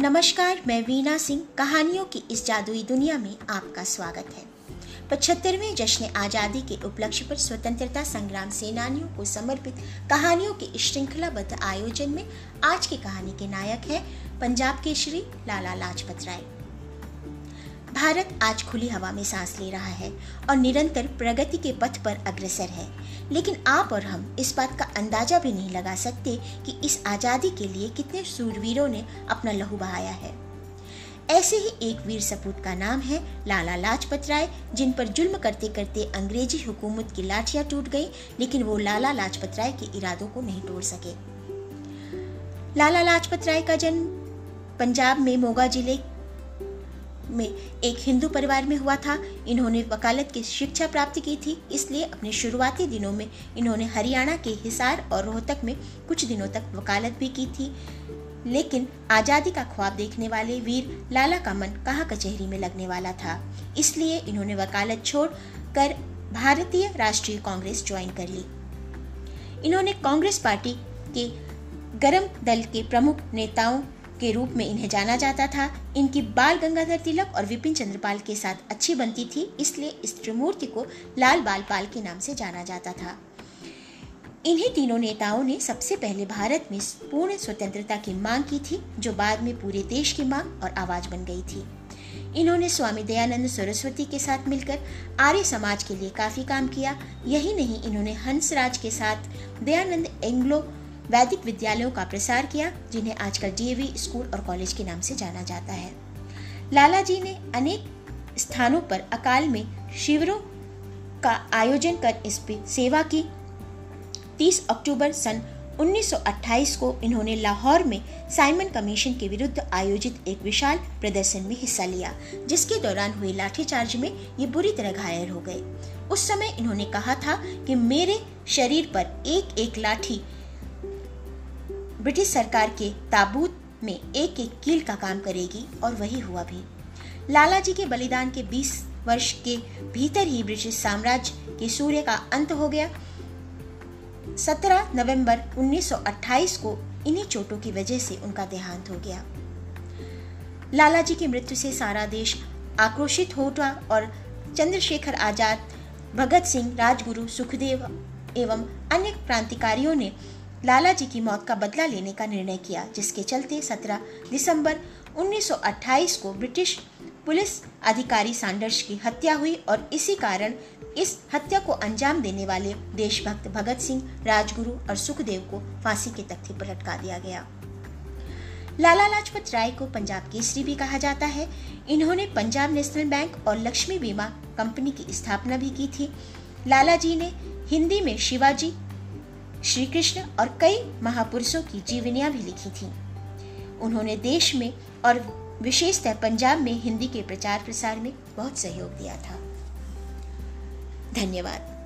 नमस्कार, मैं वीना सिंह। कहानियों की इस जादुई दुनिया में आपका स्वागत है। पचहत्तरवें जश्न आज़ादी के उपलक्ष्य पर स्वतंत्रता संग्राम सेनानियों को समर्पित कहानियों के श्रृंखलाबद्ध आयोजन में आज की कहानी के नायक है पंजाब के श्री लाला लाजपत राय। भारत आज खुली हवा में सांस ले रहा है और निरंतर प्रगति के पथ पर अग्रसर है। लेकिन आप और हम इस बात का अंदाज़ा भी नहीं लगा सकते कि इस आज़ादी के लिए कितने सूरवीरों ने अपना लहू बहाया है। ऐसे ही एक वीर सपूत का नाम है लाला लाजपत राय, जिन पर जुल्म करते करते अंग्रेज़ी हुकूमत की लाठियाँ टूट गई, लेकिन वो लाला लाजपत राय के इरादों को नहीं तोड़ सके। लाला लाजपत राय का जन्म पंजाब में मोगा ज़िले में एक हिंदू परिवार में हुआ था। इन्होंने वकालत की शिक्षा प्राप्त की थी। इसलिए अपने शुरुआती दिनों में इन्होंने हरियाणा के हिसार और रोहतक में कुछ दिनों तक वकालत भी की थी। लेकिन आज़ादी का ख्वाब देखने वाले वीर लाला का मन कहाँ कचहरी में लगने वाला था। इसलिए इन्होंने वकालत छोड़ कर भारतीय राष्ट्रीय कांग्रेस ज्वाइन कर ली। इन्होंने कांग्रेस पार्टी के गरम दल के प्रमुख नेताओं के रूप में इन्हें जाना जाता था। इनकी बाल गंगाधर तिलक और विपिन चंद्रपाल के साथ अच्छी बनती थी, इसलिए इस त्रिमूर्ति को लाल बाल पाल के नाम से जाना जाता था। इन्हीं तीनों नेताओं ने सबसे पहले भारत में पूर्ण स्वतंत्रता की मांग की थी, जो बाद में पूरे देश की मांग और आवाज़ बन गई थी। इन्होंने स्वामी दयानंद सरस्वती के साथ मिलकर आर्य समाज के लिए काफ़ी काम किया। यही नहीं, इन्होंने हंसराज के साथ दयानंद एंग्लो वैदिक विद्यालयों का प्रसार किया, जिन्हें आजकल डीएवी स्कूल और कॉलेज के नाम से जाना जाता है। लाला जी ने अनेक स्थानों पर अकाल में शिविरों का आयोजन कर इस पे सेवा की। 30 अक्टूबर सन 1928 को इन्होंने लाहौर में साइमन कमीशन के विरुद्ध आयोजित एक विशाल प्रदर्शन में हिस्सा लिया, जिसके दौरान हुए लाठीचार्ज में ये बुरी तरह घायल हो गए। उस समय इन्होंने कहा था कि मेरे शरीर पर एक एक लाठी ब्रिटिश सरकार के ताबूत में एक एक कील का काम करेगी और वही हुआ भी। लाला जी के बलिदान के 20 वर्ष के भीतर ही ब्रिटिश साम्राज्य के सूर्य का अंत हो गया। 17 नवंबर 1928 को इन्हीं चोटों की वजह से उनका देहांत हो गया। लाला जी की मृत्यु से सारा देश आक्रोशित हो उठा और चंद्रशेखर आज़ाद, भगत सिंह, राजगुरु, सुखदेव एवं अन्य क्रांतिकारियों ने लाला जी की मौत का बदला लेने का निर्णय किया, जिसके चलते 17 दिसंबर 1928 को ब्रिटिश पुलिस अधिकारी सांडर्स की हत्या हुई और इसी कारण इस हत्या को अंजाम देने वाले देशभक्त भगत सिंह, राजगुरु और सुखदेव को फांसी के तख्ते पर लटका दिया गया। लाला लाजपत राय को पंजाब केसरी भी कहा जाता है। इन्होंने पंजाब नेशनल बैंक और लक्ष्मी बीमा कंपनी की स्थापना भी की थी। लाला जी ने हिंदी में शिवाजी श्री कृष्ण और कई महापुरुषों की जीवनियाँ भी लिखी थी। उन्होंने देश में और विशेषतः पंजाब में हिंदी के प्रचार प्रसार में बहुत सहयोग दिया था। धन्यवाद।